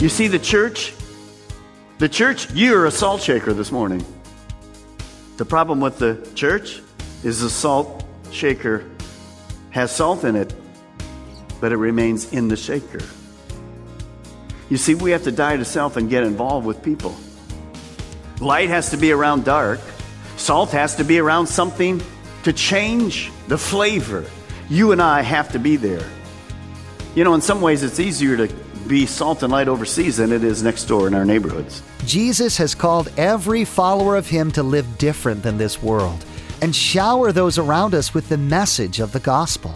You see, the church, the church, you're a salt shaker this morning. The problem with the church is the salt shaker has salt in it, but it remains in the shaker. You see, we have to die to self and get involved with people. Light has to be around dark, salt has to be around something to change the flavor. You and I have to be there. You know, in some ways, it's easier to be salt and light overseas than it is next door in our neighborhoods. Jesus has called every follower of Him to live different than this world and shower those around us with the message of the gospel.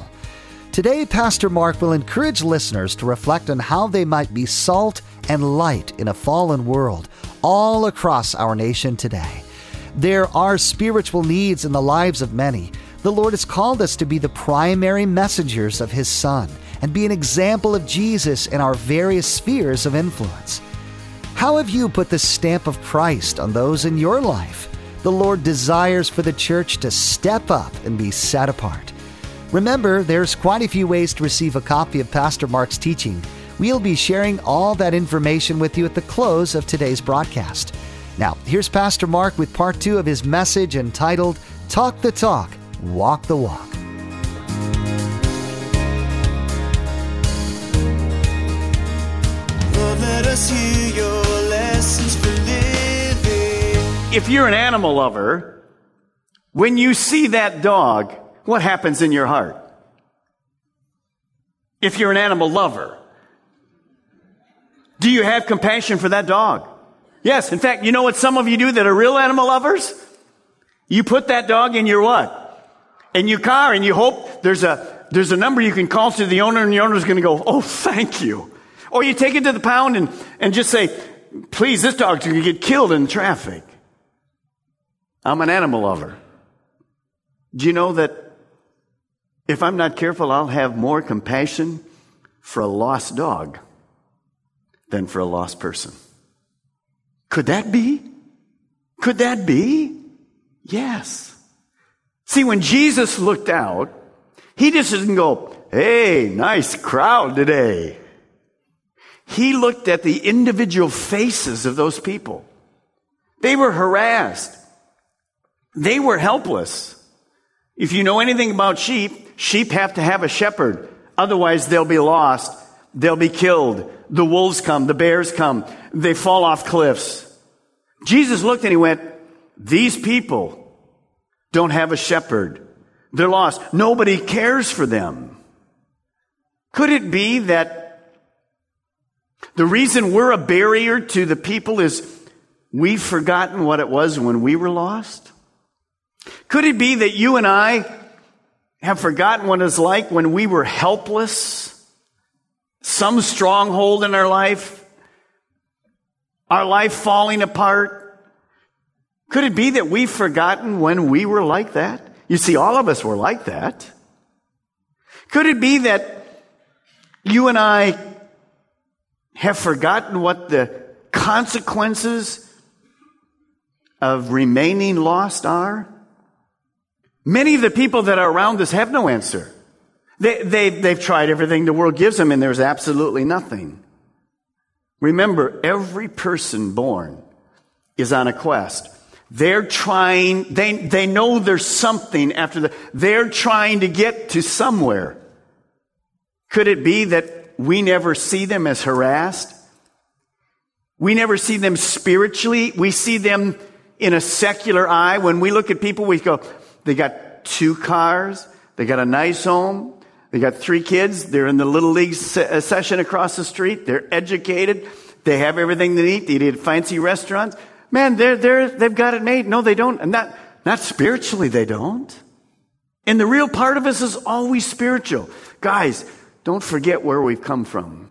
Today, Pastor Mark will encourage listeners to reflect on how they might be salt and light in a fallen world all across our nation today. There are spiritual needs in the lives of many. The Lord has called us to be the primary messengers of His Son and be an example of Jesus in our various spheres of influence. How have you put the stamp of Christ on those in your life? The Lord desires for the church to step up and be set apart. Remember, there's quite a few ways to receive a copy of Pastor Mark's teaching. We'll be sharing all that information with you at the close of today's broadcast. Now, here's Pastor Mark with part two of his message entitled Talk the Talk, Walk the Walk. If you're an animal lover, when you see that dog, what happens in your heart? If you're an animal lover, do you have compassion for that dog? Yes. In fact, you know what some of you do that are real animal lovers? You put that dog in your what? In your car and you hope there's a, there's a number you can call to the owner and the owner's going to go, Oh, thank you. Or you take it to the pound and, and just say, please, this dog's going to get killed in traffic. I'm an animal lover. Do you know that if I'm not careful, I'll have more compassion for a lost dog than for a lost person? Could that be? Could that be? Yes. See, when Jesus looked out, he just didn't go, hey, nice crowd today. He looked at the individual faces of those people. They were harassed. They were helpless. If you know anything about sheep, sheep have to have a shepherd. Otherwise, they'll be lost. They'll be killed. The wolves come. The bears come. They fall off cliffs. Jesus looked and he went, these people don't have a shepherd. They're lost. Nobody cares for them. Could it be that the reason we're a barrier to the people is we've forgotten what it was when we were lost? Could it be that you and I have forgotten what it's like when we were helpless? Some stronghold in our life? Our life falling apart? Could it be that we've forgotten when we were like that? You see, all of us were like that. Could it be that you and I have forgotten what the consequences of remaining lost are? Many of the people that are around us have no answer. They, they, they've tried everything the world gives them and there's absolutely nothing. Remember, every person born is on a quest. They're trying, they, they know there's something after the, they're trying to get to somewhere. Could it be that we never see them as harassed? We never see them spiritually. We see them in a secular eye. When we look at people, we go, they got two cars. They got a nice home. They got three kids. They're in the little league se- uh, session across the street. They're educated. They have everything they need. They eat at fancy restaurants. Man, they're, they're, they've got it made. No, they don't. And not, not spiritually, they don't. And the real part of us is always spiritual. Guys, don't forget where we've come from.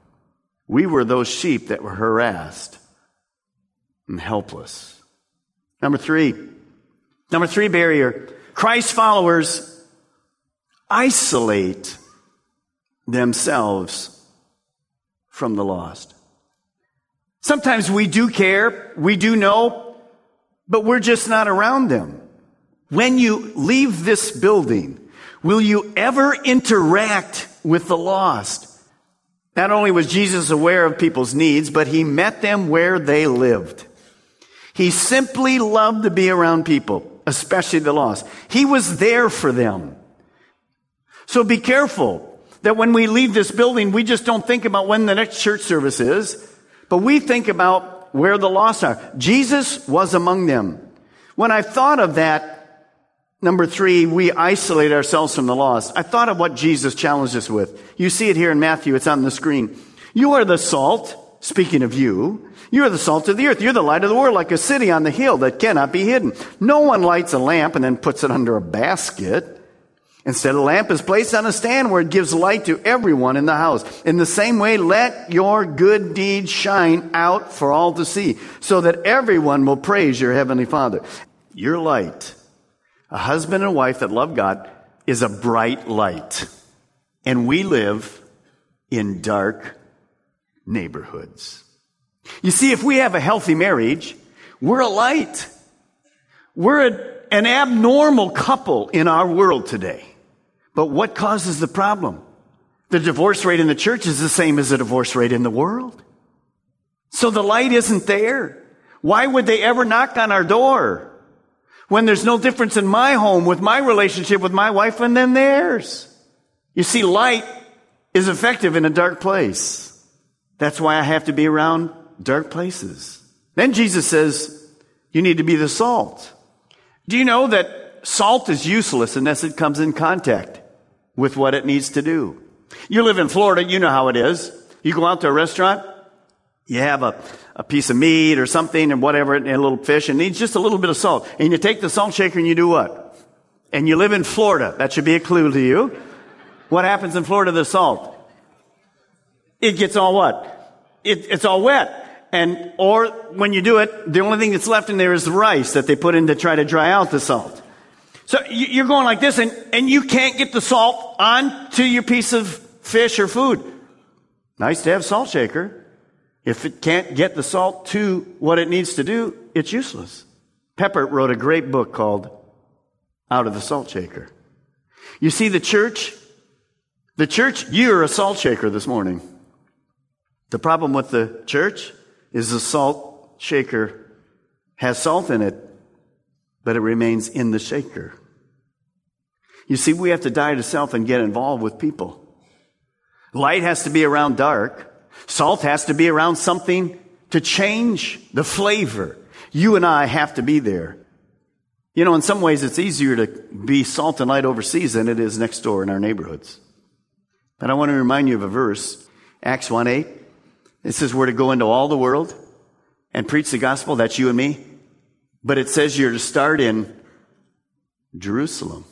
We were those sheep that were harassed and helpless. Number three. Number three barrier. Christ followers isolate themselves from the lost. Sometimes we do care, we do know, but we're just not around them. When you leave this building, will you ever interact with the lost? Not only was Jesus aware of people's needs, but he met them where they lived. He simply loved to be around people, especially the lost. He was there for them. So be careful that when we leave this building, we just don't think about when the next church service is, but we think about where the lost are. Jesus was among them. When I thought of that, number three, we isolate ourselves from the lost. I thought of what Jesus challenged us with. You see it here in Matthew. It's on the screen. You are the salt. Speaking of you, you are the salt of the earth. You're the light of the world, like a city on the hill that cannot be hidden. No one lights a lamp and then puts it under a basket. Instead, a lamp is placed on a stand where it gives light to everyone in the house. In the same way, let your good deeds shine out for all to see, so that everyone will praise your heavenly Father. Your light, a husband and wife that love God, is a bright light. And we live in dark neighborhoods. You see, if we have a healthy marriage, we're a light. We're an abnormal couple in our world today. But what causes the problem? The divorce rate in the church is the same as the divorce rate in the world. So the light isn't there. Why would they ever knock on our door when there's no difference in my home with my relationship with my wife and then theirs? You see, light is effective in a dark place. That's why I have to be around dark places. Then Jesus says, you need to be the salt. Do you know that salt is useless unless it comes in contact with what it needs to do. You live in Florida, you know how it is. You go out to a restaurant, you have a, a piece of meat or something and whatever, and a little fish, and it needs just a little bit of salt. And you take the salt shaker and you do what? And you live in Florida. That should be a clue to you. What happens in Florida to the salt? It gets all what? It, it's all wet. And, or when you do it, the only thing that's left in there is the rice that they put in to try to dry out the salt. So you're going like this and, and you can't get the salt onto your piece of fish or food. Nice to have salt shaker. If it can't get the salt to what it needs to do, it's useless. Pippert wrote a great book called Out of the Salt Shaker. You see, the church, the church, you're a salt shaker this morning. The problem with the church is the salt shaker has salt in it, but it remains in the shaker. You see, we have to die to self and get involved with people. Light has to be around dark. Salt has to be around something to change the flavor. You and I have to be there. You know, in some ways, it's easier to be salt and light overseas than it is next door in our neighborhoods. But I want to remind you of a verse, Acts 1 8. It says we're to go into all the world and preach the gospel. That's you and me. But it says you're to start in Jerusalem.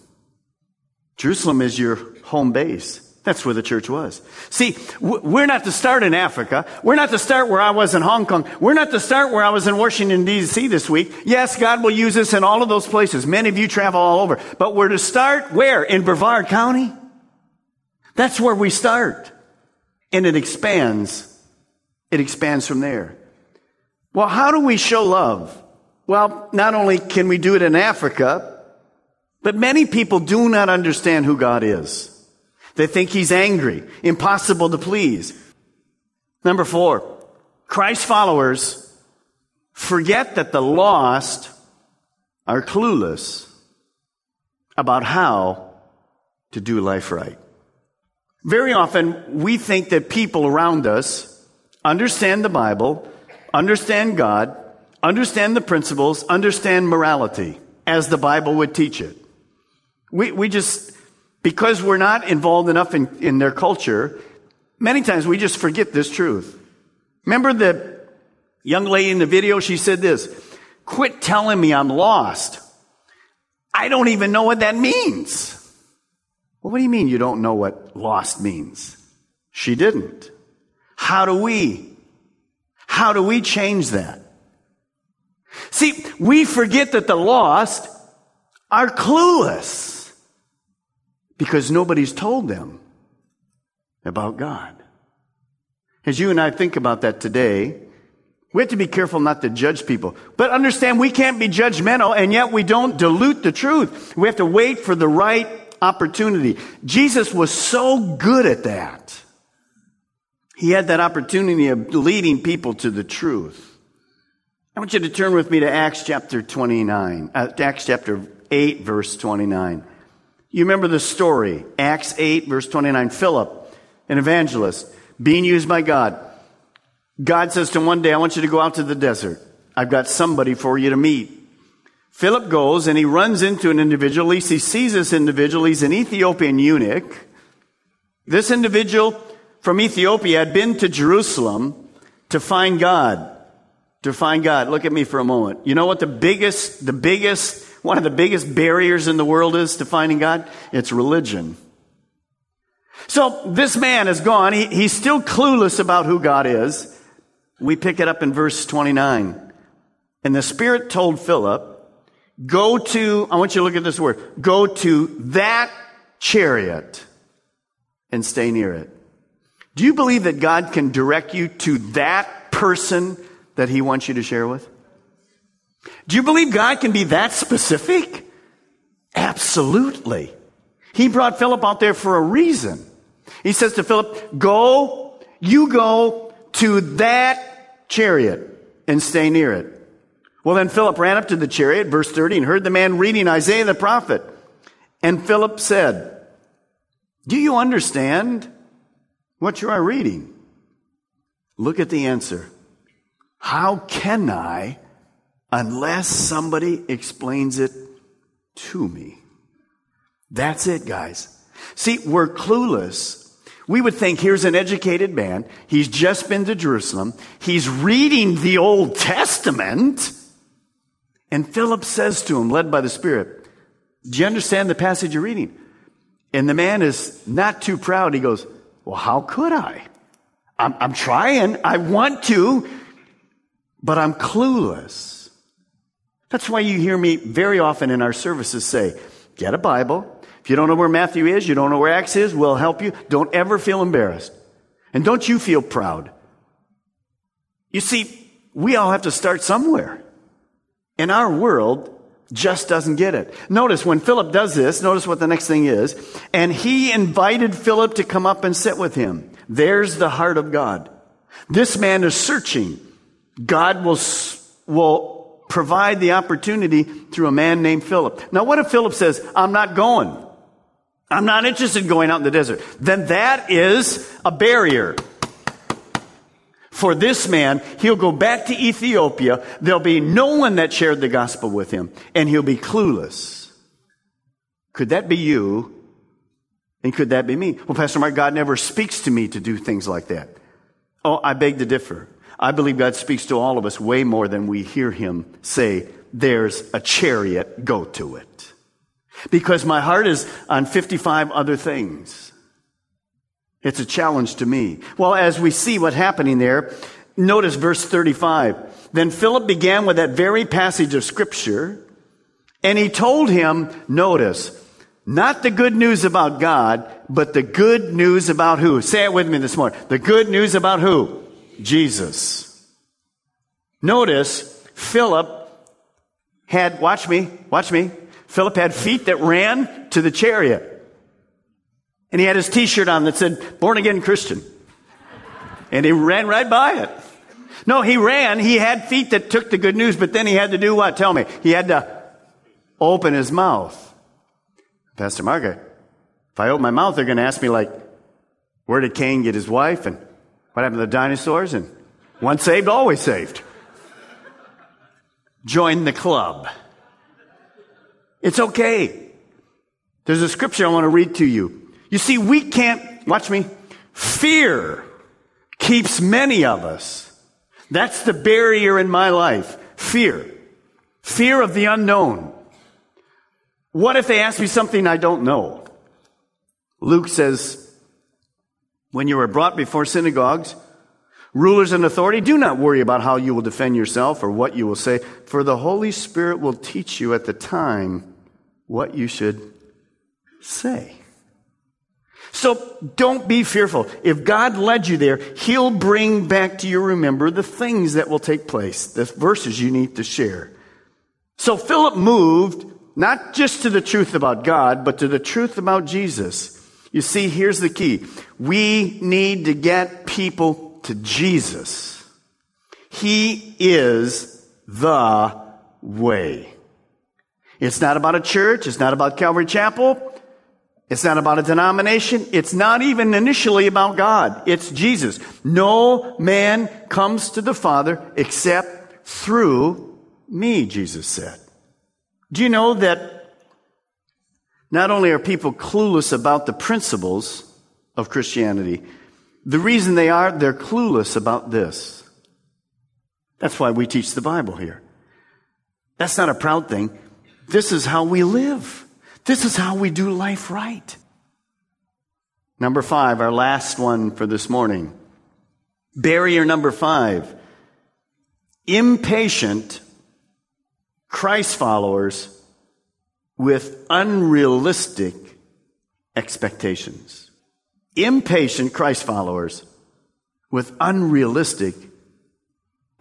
Jerusalem is your home base. That's where the church was. See, we're not to start in Africa. We're not to start where I was in Hong Kong. We're not to start where I was in Washington DC this week. Yes, God will use us in all of those places. Many of you travel all over. But we're to start where? In Brevard County? That's where we start. And it expands. It expands from there. Well, how do we show love? Well, not only can we do it in Africa, but many people do not understand who God is. They think he's angry, impossible to please. Number four, Christ followers forget that the lost are clueless about how to do life right. Very often, we think that people around us understand the Bible, understand God, understand the principles, understand morality as the Bible would teach it. We, we just, because we're not involved enough in, in their culture, many times we just forget this truth. Remember the Young lady in the video, she said this, quit telling me I'm lost. I don't even know what that means. Well, what do you mean you don't know what lost means? She didn't. How do we? How do we change that? See, we forget that the lost are clueless because nobody's told them about God. As you and I think about that today, we have to be careful not to judge people. But understand we can't be judgmental and yet we don't dilute the truth. We have to wait for the right opportunity. Jesus was so good at that. He had that opportunity of leading people to the truth. I want you to turn with me to Acts chapter 29, uh, Acts chapter 8, verse 29. You remember the story, Acts 8, verse 29. Philip, an evangelist, being used by God. God says to him one day, I want you to go out to the desert. I've got somebody for you to meet. Philip goes and he runs into an individual. At least he sees this individual. He's an Ethiopian eunuch. This individual from Ethiopia had been to Jerusalem to find God to find God. Look at me for a moment. You know what the biggest, the biggest, one of the biggest barriers in the world is to finding God? It's religion. So this man is gone. He, he's still clueless about who God is. We pick it up in verse 29. And the Spirit told Philip, go to, I want you to look at this word, go to that chariot and stay near it. Do you believe that God can direct you to that person that He wants you to share with? Do you believe God can be that specific? Absolutely. He brought Philip out there for a reason. He says to Philip, go, you go to that chariot and stay near it. Well, then Philip ran up to the chariot, verse 30, and heard the man reading Isaiah the prophet. And Philip said, Do you understand what you are reading? Look at the answer. How can I unless somebody explains it to me? That's it, guys. See, we're clueless. We would think here's an educated man. He's just been to Jerusalem. He's reading the Old Testament. And Philip says to him, led by the Spirit, Do you understand the passage you're reading? And the man is not too proud. He goes, Well, how could I? I'm, I'm trying. I want to but I'm clueless. That's why you hear me very often in our services say, get a Bible. If you don't know where Matthew is, you don't know where Acts is, we'll help you. Don't ever feel embarrassed. And don't you feel proud. You see, we all have to start somewhere. In our world just doesn't get it. Notice when Philip does this, notice what the next thing is. And he invited Philip to come up and sit with him. There's the heart of God. This man is searching. God will, will provide the opportunity through a man named Philip. Now, what if Philip says, I'm not going? I'm not interested in going out in the desert. Then that is a barrier. For this man, he'll go back to Ethiopia. There'll be no one that shared the gospel with him, and he'll be clueless. Could that be you? And could that be me? Well, Pastor Mark, God never speaks to me to do things like that. Oh, I beg to differ. I believe God speaks to all of us way more than we hear him say, there's a chariot, go to it. Because my heart is on 55 other things. It's a challenge to me. Well, as we see what's happening there, notice verse 35. Then Philip began with that very passage of scripture, and he told him, notice, not the good news about God, but the good news about who? Say it with me this morning. The good news about who? Jesus. Notice Philip had, watch me, watch me. Philip had feet that ran to the chariot. And he had his t-shirt on that said, born again Christian. And he ran right by it. No, he ran. He had feet that took the good news, but then he had to do what? Tell me. He had to open his mouth. Pastor Margaret, if I open my mouth, they're going to ask me like, where did Cain get his wife? And what happened to the dinosaurs? And once saved, always saved. Join the club. It's okay. There's a scripture I want to read to you. You see, we can't, watch me, fear keeps many of us. That's the barrier in my life. Fear. Fear of the unknown. What if they ask me something I don't know? Luke says, when you are brought before synagogues, rulers and authority, do not worry about how you will defend yourself or what you will say, for the Holy Spirit will teach you at the time what you should say. So don't be fearful. If God led you there, He'll bring back to you, remember the things that will take place, the verses you need to share. So Philip moved not just to the truth about God, but to the truth about Jesus. You see, here's the key. We need to get people to Jesus. He is the way. It's not about a church. It's not about Calvary Chapel. It's not about a denomination. It's not even initially about God. It's Jesus. No man comes to the Father except through me, Jesus said. Do you know that not only are people clueless about the principles of Christianity, the reason they are, they're clueless about this. That's why we teach the Bible here. That's not a proud thing. This is how we live. This is how we do life right. Number five, our last one for this morning. Barrier number five. Impatient Christ followers with unrealistic expectations. Impatient Christ followers with unrealistic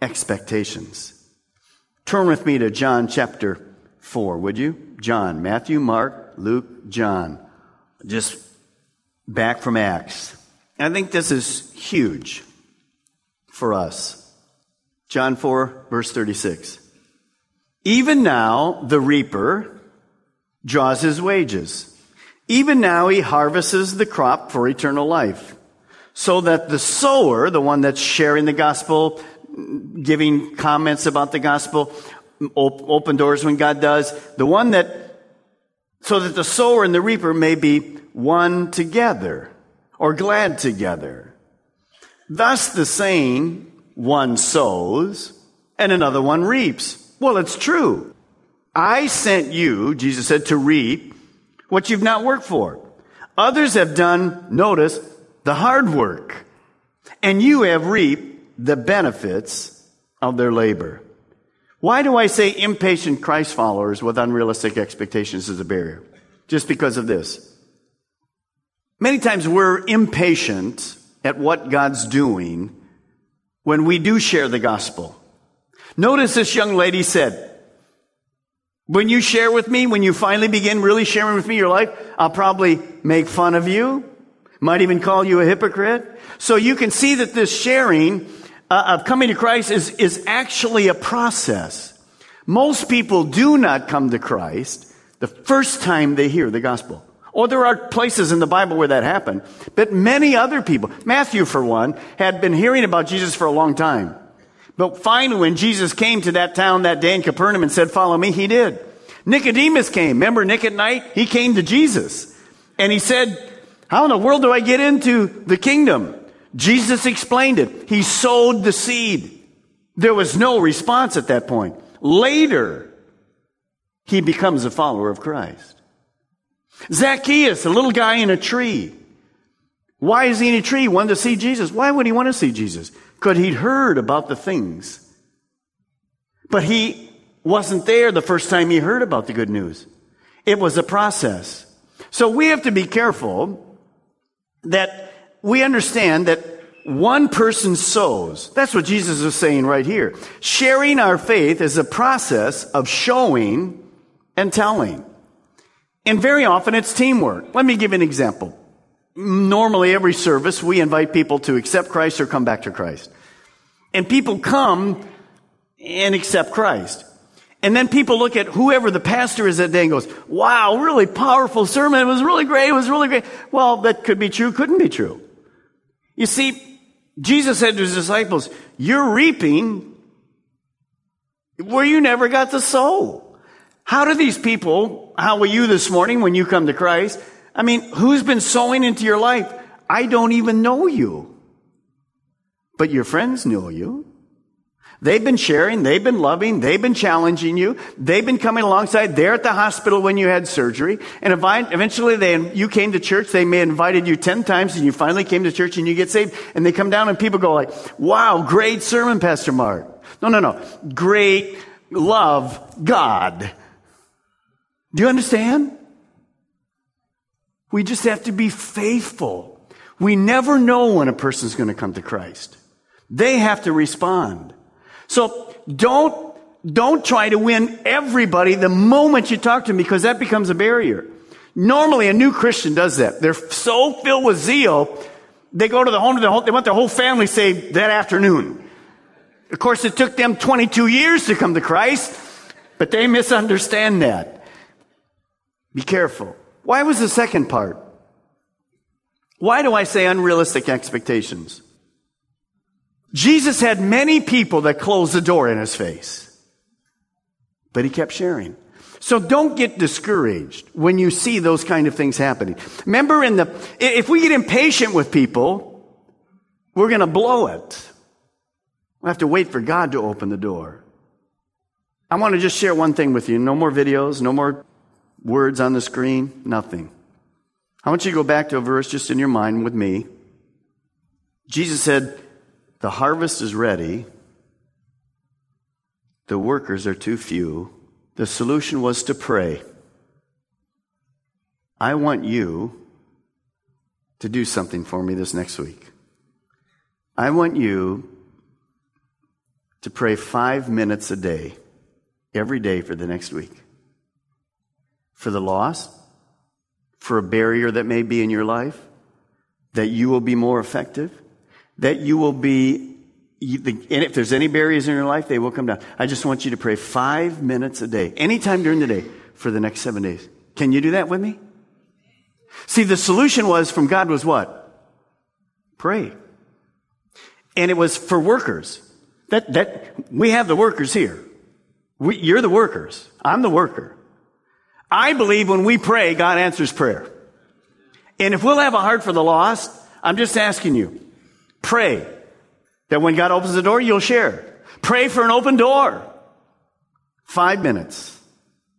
expectations. Turn with me to John chapter 4, would you? John, Matthew, Mark, Luke, John. Just back from Acts. I think this is huge for us. John 4, verse 36. Even now, the reaper draws his wages. Even now, he harvests the crop for eternal life. So that the sower, the one that's sharing the gospel, giving comments about the gospel, open doors when God does. The one that, so that the sower and the reaper may be one together or glad together. Thus the saying, one sows and another one reaps. Well, it's true. I sent you, Jesus said, to reap what you've not worked for. Others have done, notice, the hard work. And you have reaped the benefits of their labor. Why do I say impatient Christ followers with unrealistic expectations is a barrier? Just because of this. Many times we're impatient at what God's doing when we do share the gospel. Notice this young lady said, when you share with me, when you finally begin really sharing with me your life, I'll probably make fun of you, might even call you a hypocrite. So you can see that this sharing uh, of coming to Christ is, is actually a process. Most people do not come to Christ the first time they hear the gospel. Or there are places in the Bible where that happened. But many other people, Matthew for one, had been hearing about Jesus for a long time. But finally, when Jesus came to that town that day in Capernaum and said, follow me, he did. Nicodemus came. Remember Nick at night? He came to Jesus. And he said, how in the world do I get into the kingdom? Jesus explained it. He sowed the seed. There was no response at that point. Later, he becomes a follower of Christ. Zacchaeus, a little guy in a tree. Why is he in a tree? He wanted to see Jesus. Why would he want to see Jesus? Because he'd heard about the things. But he wasn't there the first time he heard about the good news. It was a process. So we have to be careful that we understand that one person sows. That's what Jesus is saying right here. Sharing our faith is a process of showing and telling. And very often it's teamwork. Let me give an example. Normally every service we invite people to accept Christ or come back to Christ. And people come and accept Christ. And then people look at whoever the pastor is that day and goes, wow, really powerful sermon. It was really great. It was really great. Well, that could be true, couldn't be true. You see, Jesus said to his disciples, You're reaping where you never got to sow. How do these people, how will you this morning when you come to Christ? I mean, who's been sowing into your life? I don't even know you. But your friends know you. They've been sharing, they've been loving, they've been challenging you, they've been coming alongside. They're at the hospital when you had surgery, and eventually they, you came to church. They may invited you ten times, and you finally came to church and you get saved. And they come down, and people go like, "Wow, great sermon, Pastor Mark." No, no, no, great love God. Do you understand? We just have to be faithful. We never know when a person's going to come to Christ. They have to respond. So don't, don't try to win everybody the moment you talk to them because that becomes a barrier. Normally a new Christian does that. They're so filled with zeal, they go to the home, of the whole, they want their whole family saved that afternoon. Of course, it took them 22 years to come to Christ, but they misunderstand that. Be careful. Why was the second part? Why do I say unrealistic expectations? Jesus had many people that closed the door in his face, but he kept sharing. So don't get discouraged when you see those kind of things happening. Remember in the, if we get impatient with people, we're going to blow it. We have to wait for God to open the door. I want to just share one thing with you. No more videos, no more words on the screen, nothing. I want you to go back to a verse just in your mind with me. Jesus said, the harvest is ready. The workers are too few. The solution was to pray. I want you to do something for me this next week. I want you to pray five minutes a day, every day for the next week. For the lost, for a barrier that may be in your life, that you will be more effective that you will be, and if there's any barriers in your life, they will come down. I just want you to pray five minutes a day, anytime during the day for the next seven days. Can you do that with me? See, the solution was from God was what? Pray. And it was for workers. That, that, we have the workers here. We, you're the workers. I'm the worker. I believe when we pray, God answers prayer. And if we'll have a heart for the lost, I'm just asking you, Pray that when God opens the door, you'll share. Pray for an open door. Five minutes.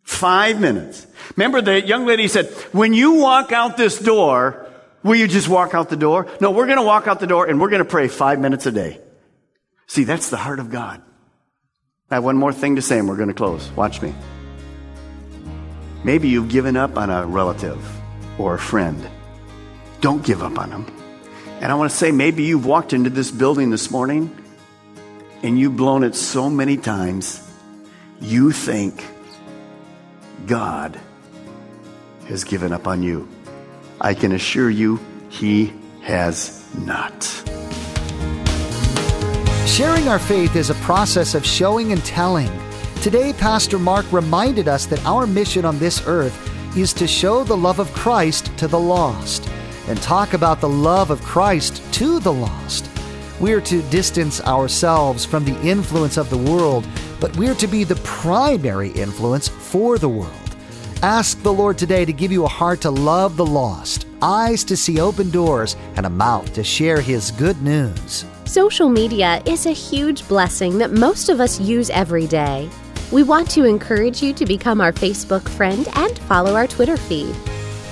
Five minutes. Remember the young lady said, when you walk out this door, will you just walk out the door? No, we're going to walk out the door and we're going to pray five minutes a day. See, that's the heart of God. I have one more thing to say and we're going to close. Watch me. Maybe you've given up on a relative or a friend. Don't give up on them. And I want to say maybe you've walked into this building this morning and you've blown it so many times, you think God has given up on you. I can assure you, He has not. Sharing our faith is a process of showing and telling. Today, Pastor Mark reminded us that our mission on this earth is to show the love of Christ to the lost and talk about the love of Christ to the lost. We are to distance ourselves from the influence of the world, but we're to be the primary influence for the world. Ask the Lord today to give you a heart to love the lost, eyes to see open doors, and a mouth to share His good news. Social media is a huge blessing that most of us use every day. We want to encourage you to become our Facebook friend and follow our Twitter feed.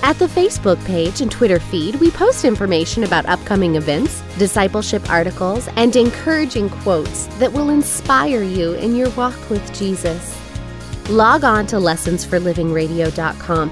At the Facebook page and Twitter feed, we post information about upcoming events, discipleship articles, and encouraging quotes that will inspire you in your walk with Jesus. Log on to lessonsforlivingradio.com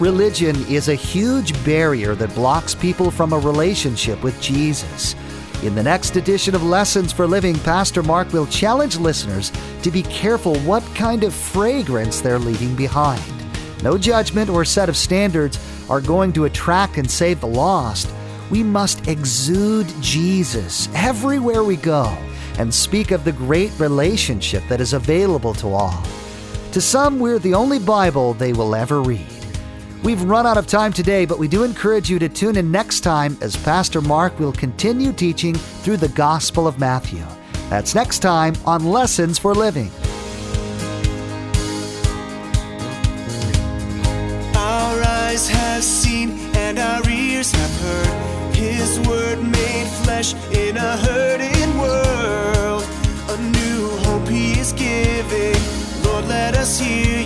Religion is a huge barrier that blocks people from a relationship with Jesus. In the next edition of Lessons for Living, Pastor Mark will challenge listeners to be careful what kind of fragrance they're leaving behind. No judgment or set of standards are going to attract and save the lost. We must exude Jesus everywhere we go and speak of the great relationship that is available to all. To some, we're the only Bible they will ever read. We've run out of time today, but we do encourage you to tune in next time as Pastor Mark will continue teaching through the Gospel of Matthew. That's next time on Lessons for Living. Our eyes have seen and our ears have heard His word made flesh in a hurting world. A new hope He is giving. Lord, let us hear